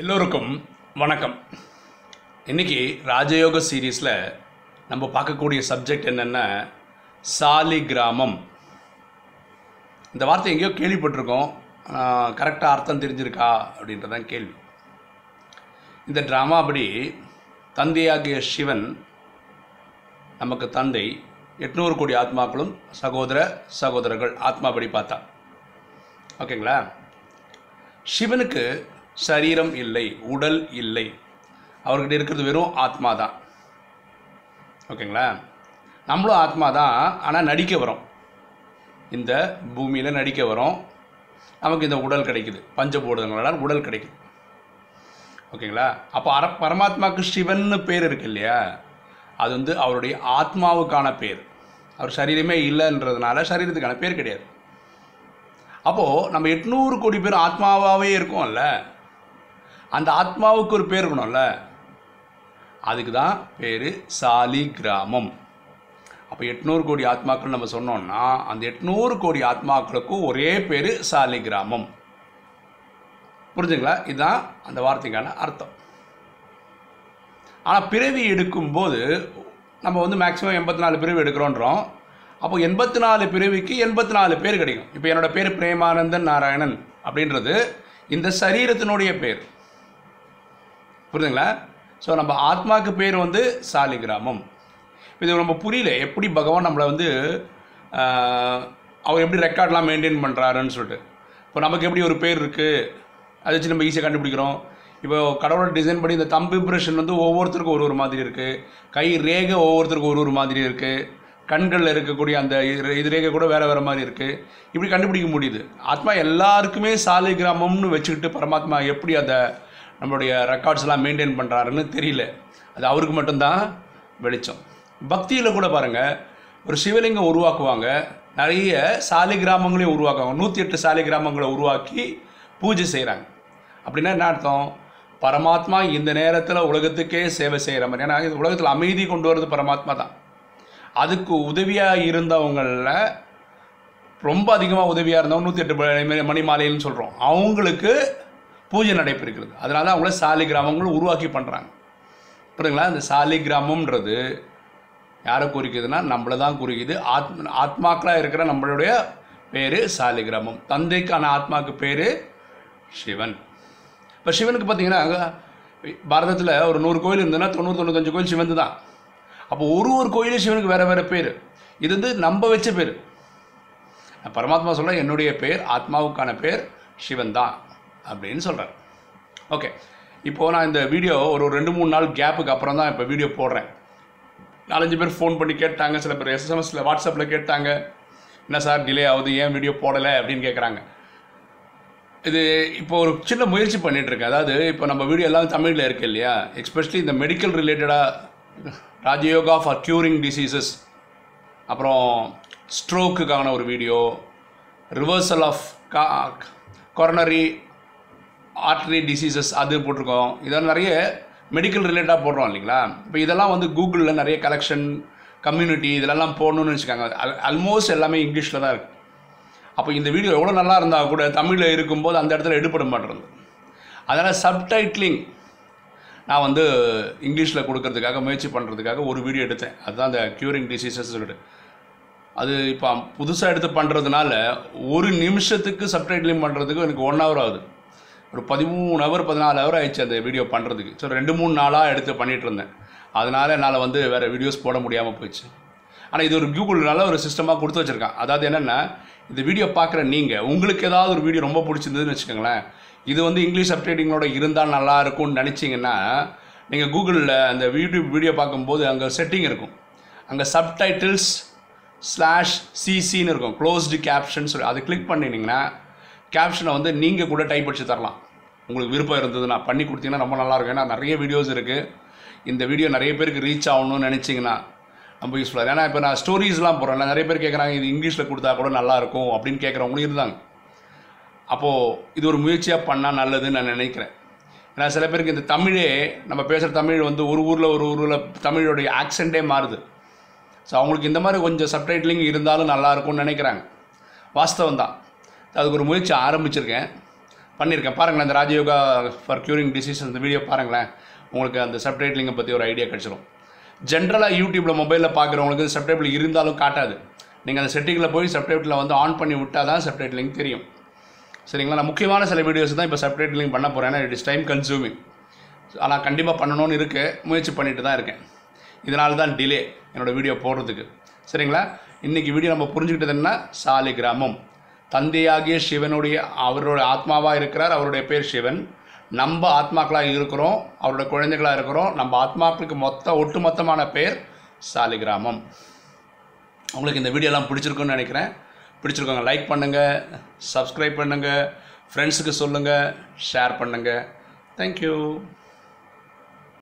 எல்லோருக்கும் வணக்கம். இன்னைக்கு ராஜயோக சீரீஸில் நம்ம பார்க்கக்கூடிய சப்ஜெக்ட் என்னென்னா சாலிகிராமம். இந்த வார்த்தை எங்கேயோ கேள்விப்பட்டிருக்கோம். கரெக்டாக அர்த்தம் தெரிஞ்சிருக்கா அப்படின்றதான் கேள்வி. இந்த ட்ராமா அப்படி தந்தையாகிய சிவன் நமக்கு தந்தை எட்நூறு கோடி ஆத்மாக்களும் சகோதர சகோதரர்கள் ஆத்மாபடி பார்த்தா. ஓகேங்களா? சிவனுக்கு சரீரம் இல்லை உடல் இல்லை. அவர்கிட்ட இருக்கிறது வெறும் ஆத்மா தான் ஓகேங்களா? நம்மளும் ஆத்மா தான் ஆனால் நடிக்க வரோம். இந்த பூமியில் நடிக்க வரோம். நமக்கு இந்த உடல் கிடைக்குது. பஞ்சபூதங்களால் உடல் கிடைக்குது. ஓகேங்களா? அப்போ அர பரமாத்மாவுக்கு சிவன்னு பேர் இருக்கு இல்லையா? அது வந்து அவருடைய ஆத்மாவுக்கான பேர். அவர் சரீரமே இல்லைன்றதுனால சரீரத்துக்கான பேர் கிடையாது. அப்போது நம்ம எட்நூறு கோடி பேர் ஆத்மாவாகவே இருக்கோம்ல. அந்த ஆத்மாவுக்கு ஒரு பேர் இருக்கணும்ல. அதுக்கு தான் பேர் சாலி கிராமம் அப்போ எட்நூறு கோடி ஆத்மாக்கள் நம்ம சொன்னோம்னா அந்த எட்நூறு கோடி ஆத்மாக்களுக்கும் ஒரே பேர் சாலி கிராமம் புரிஞ்சுங்களா? இதுதான் அந்த வார்த்தைக்கான அர்த்தம். ஆனால் பிறவி எடுக்கும்போது நம்ம வந்து மேக்ஸிமம் எண்பத்தி நாலு பிறவி எடுக்கிறோன்றோம். அப்போ எண்பத்தி நாலு பிறவிக்கு எண்பத்தி நாலு பேர் கிடைக்கும். இப்போ என்னோடய பேர் பிரேமானந்தன் நாராயணன் அப்படின்றது இந்த சரீரத்தினுடைய பேர். புரியுதுங்களா? ஸோ நம்ம ஆத்மாவுக்கு பேர் வந்து சாலிகிராமம். இது நம்ம புரியல. எப்படி பகவான் நம்மளை வந்து அவர் எப்படி ரெக்கார்ட்லாம் மெயின்டைன் பண்ணுறாருன்னு சொல்லிட்டு. இப்போ நமக்கு எப்படி ஒரு பேர் இருக்குது அதை வச்சு நம்ம ஈஸியாக கண்டுபிடிக்கிறோம். இப்போ கடவுளோட டிசைன் பண்ணி இந்த தம்பு இம்ப்ரெஷன் வந்து ஒவ்வொருத்தருக்கும் ஒரு ஒரு மாதிரி இருக்குது கை ரேகை ஒவ்வொருத்தருக்கும் ஒரு ஒரு மாதிரி இருக்குது கண்களில் இருக்கக்கூடிய அந்த இது இது ரேகை கூட வேறு வேறு மாதிரி இருக்குது இப்படி கண்டுபிடிக்க முடியுது. ஆத்மா எல்லாருக்குமே சாலை கிராமம்னு வச்சுக்கிட்டு பரமாத்மா எப்படி அதை நம்மளுடைய ரெக்கார்ட்ஸ்லாம் மெயின்டைன் பண்ணுறாருன்னு தெரியல. அது அவருக்கு மட்டும்தான் வெளிச்சம். பக்தியில் கூட பாருங்கள் ஒரு சிவலிங்கம் உருவாக்குவாங்க. நிறைய சாலை கிராமங்களையும் உருவாக்குவாங்க. நூற்றி எட்டு சாலை கிராமங்களை உருவாக்கி பூஜை செய்கிறாங்க அப்படின்னா என்ன அர்த்தம்? பரமாத்மா இந்த நேரத்தில் உலகத்துக்கே சேவை செய்கிற மாதிரி. ஏன்னா இது உலகத்தில் அமைதி கொண்டு வர்றது பரமாத்மா தான். அதுக்கு உதவியாக இருந்தவங்களில் ரொம்ப அதிகமாக உதவியாக இருந்தவங்க நூற்றி எட்டு மணி மாலைன்னு சொல்கிறோம் அவங்களுக்கு பூஜை நடைபெறுகிறது. அதனால தான் அவங்கள சாலி கிராமங்களும் உருவாக்கி பண்ணுறாங்க புரியுதுங்களா? இந்த சாலி கிராமம்ன்றது யாரை குறிக்குதுன்னா நம்மளை தான் குறிக்குது. ஆத்ம ஆத்மாக்களாக இருக்கிற நம்மளுடைய பேர் சாலி கிராமம். தந்தைக்கான ஆத்மாவுக்கு பேர் சிவன். இப்போ சிவனுக்கு பார்த்தீங்கன்னா பாரதத்தில் ஒரு நூறு கோயில் இருந்ததுன்னா தொண்ணூறு தொண்ணூத்தஞ்சு கோயில் சிவந்து தான். அப்போ ஒரு ஒரு கோயிலும் சிவனுக்கு வேறு வேறு பேர். இது வந்து நம்ம வச்ச பேர். பரமாத்மா சொல்ல என்னுடைய பேர் ஆத்மாவுக்கான பேர் சிவன் தான். அப்படின்னு சொல்கிறார் ஓகே இப்போது நான் இந்த வீடியோ ஒரு ரெண்டு மூணு நாள் கேப்புக்கு அப்புறம் தான் இப்போ வீடியோ போடுறேன். நாலஞ்சு பேர் ஃபோன் பண்ணி கேட்டாங்க சில பேர் எஸ்எம்எஸில் வாட்ஸ்அப்பில் கேட்டாங்க. என்ன சார் டிலே ஆகுது ஏன் வீடியோ போடலை அப்படின்னு கேட்குறாங்க இது இப்போ ஒரு சின்ன முயற்சி பண்ணிகிட்ருக்கேன் இருக்கேன். அதாவது இப்போ நம்ம வீடியோ எல்லாம் தமிழில் இருக்கு இல்லையா? எஸ்பெஷலி இந்த மெடிக்கல் ரிலேட்டடாக ராஜயோகா ஃபார் க்யூரிங் டிசீசஸ் அப்புறம் ஸ்ட்ரோக்குக்கான ஒரு வீடியோ ரிவர்சல் ஆஃப் கா கொரோனரி ஆர்டரி டிசீசஸ் அது போட்டிருக்கோம். இதெல்லாம் நிறைய மெடிக்கல் ரிலேட்டாக போடுறோம் இல்லைங்களா? இப்போ இதெல்லாம் வந்து கூகுளில் நிறைய கலெக்ஷன் கம்யூனிட்டி இதெல்லாம் போடணும்னு வச்சுக்காங்க. ஆல்மோஸ்ட் எல்லாமே இங்கிலீஷில் தான் இருக்குது அப்போ இந்த வீடியோ எவ்வளோ நல்லா இருந்தால் கூட தமிழில் இருக்கும்போது அந்த இடத்துல எடுபட மாட்டேறது அதனால் சப்டைட்லிங் நான் வந்து இங்கிலீஷில் கொடுக்கறதுக்காக முயற்சி பண்ணுறதுக்காக ஒரு வீடியோ எடுத்தேன். அதுதான் அந்த க்யூரிங் டிசீசஸ் சொல்லிட்டு. அது இப்போ புதுசாக எடுத்து பண்ணுறதுனால ஒரு நிமிஷத்துக்கு சப்டைட்லிங் பண்ணுறதுக்கு எனக்கு ஒன் ஹவர் ஆகுது. ஒரு பதிமூணு ஹவர் பதினாலு ஹவர் ஆயிடுச்சு அந்த வீடியோ பண்ணுறதுக்கு ஸோ ரெண்டு மூணு நாளாக எடுத்து பண்ணிகிட்டு இருந்தேன். அதனால் என்னால் வந்து வேறு வீடியோஸ் போட முடியாமல் போயிடுச்சு. ஆனால் இது ஒரு கூகுள் நல்ல ஒரு சிஸ்டமாக கொடுத்து வச்சுருக்கான். அதாவது என்னென்னா இந்த வீடியோ பார்க்குற நீங்கள் உங்களுக்கு ஏதாவது ஒரு வீடியோ ரொம்ப பிடிச்சிருந்ததுன்னு வச்சுக்கோங்களேன் இது வந்து இங்கிலீஷ் சப்டைட்டிங்களோட இருந்தால் நல்லா இருக்கும்னு நினச்சிங்கன்னா நீங்கள் கூகுளில் அந்த யூடியூப் வீடியோ பார்க்கும்போது அங்கே செட்டிங் இருக்கும். அங்கே சப்டைட்டில்ஸ் ஸ்லாஷ் சிசின்னு இருக்கும். க்ளோஸ்டு கேப்ஷன் சொல்லி அதை கிளிக் பண்ணினீங்கன்னா கேப்ஷனை வந்து நீங்கள் கூட டைப் அடிச்சு தரலாம். உங்களுக்கு விருப்பம் இருந்ததுன்னா பண்ணி கொடுத்தீங்கன்னா ரொம்ப நல்லாயிருக்கும் ஏன்னா நிறைய வீடியோஸ் இருக்குது இந்த வீடியோ நிறைய பேருக்கு ரீச் ஆகணும்னு நினச்சிங்கன்னா ரொம்ப யூஸ்ஃபுல்லாக ஏன்னா இப்போ நான் ஸ்டோரிஸ்லாம் போடுறேன் நிறைய பேர் கேட்குறாங்க இது இங்கிலீஷில் கொடுத்தா கூட நல்லாயிருக்கும் அப்படின்னு கேட்குறவங்களும் இருந்தாங்க. அப்போது இது ஒரு முயற்சியாக பண்ணால் நல்லதுன்னு நான் நினைக்கிறேன். ஏன்னா சில பேருக்கு இந்த தமிழே நம்ம பேசுகிற தமிழ் வந்து ஒரு ஊரில் ஒரு ஊரில் தமிழோடைய ஆக்சென்ட்டே மாறுது. ஸோ அவங்களுக்கு இந்த மாதிரி கொஞ்சம் சப்டைட்லிங் இருந்தாலும் நல்லா இருக்கும்னு நினைக்கிறாங்க. வாஸ்தவம் தான் அதுக்கு ஒரு முயற்சி ஆரம்பிச்சிருக்கேன். பண்ணியிருக்கேன் பாருங்களேன் இந்த ராஜயோகா ஃபார் க்யூரிங் டிசீஸ் அந்த வீடியோ பாருங்களேன். உங்களுக்கு அந்த சப்டைட்டிலிங்கை பற்றி ஒரு ஐடியா கிடச்சிரும். ஜென்ரலாக யூடியூப்பில் மொபைலில் பார்க்குறவங்களுக்கு சப்டைட்டில் இருந்தாலும் காட்டாது. நீங்கள் அந்த செட்டிங்கில் போய் சப்டைட்டில் வந்து ஆன் பண்ணி விட்டால் தான் சப்டைட்டிலிங் தெரியும். சரிங்களா? நான் முக்கியமான சில வீடியோஸ் தான் இப்போ சப்டைட்டிலிங் பண்ண போகிறேன் ஏன்னா இட் இஸ் டைம் கன்சூமிங் ஆனால் கண்டிப்பாக பண்ணணும்னு இருக்குது முயற்சி பண்ணிட்டு தான் இருக்கேன். இதனால தான் டிலே என்னோடய வீடியோ போடுறதுக்கு. சரிங்களா? இன்றைக்கி வீடியோ நம்ம புரிஞ்சுக்கிட்டது என்ன சாலி கிராமம் தந்தையாகிய சிவனுடைய அவருடைய ஆத்மாவாக இருக்கிறார். அவருடைய பேர் சிவன். நம்ம ஆத்மாக்களாக இருக்கிறோம். அவருடைய குழந்தைகளாக இருக்கிறோம். நம்ம ஆத்மாக்களுக்கு மொத்த ஒட்டுமொத்தமான பேர் சாலிகிராமம். உங்களுக்கு இந்த வீடியோலாம் பிடிச்சிருக்குன்னு நினைக்கிறேன். பிடிச்சிருக்கோங்க லைக் பண்ணுங்கள் சப்ஸ்கிரைப் பண்ணுங்கள் ஃப்ரெண்ட்ஸுக்கு சொல்லுங்கள் ஷேர் பண்ணுங்கள் தேங்க்யூ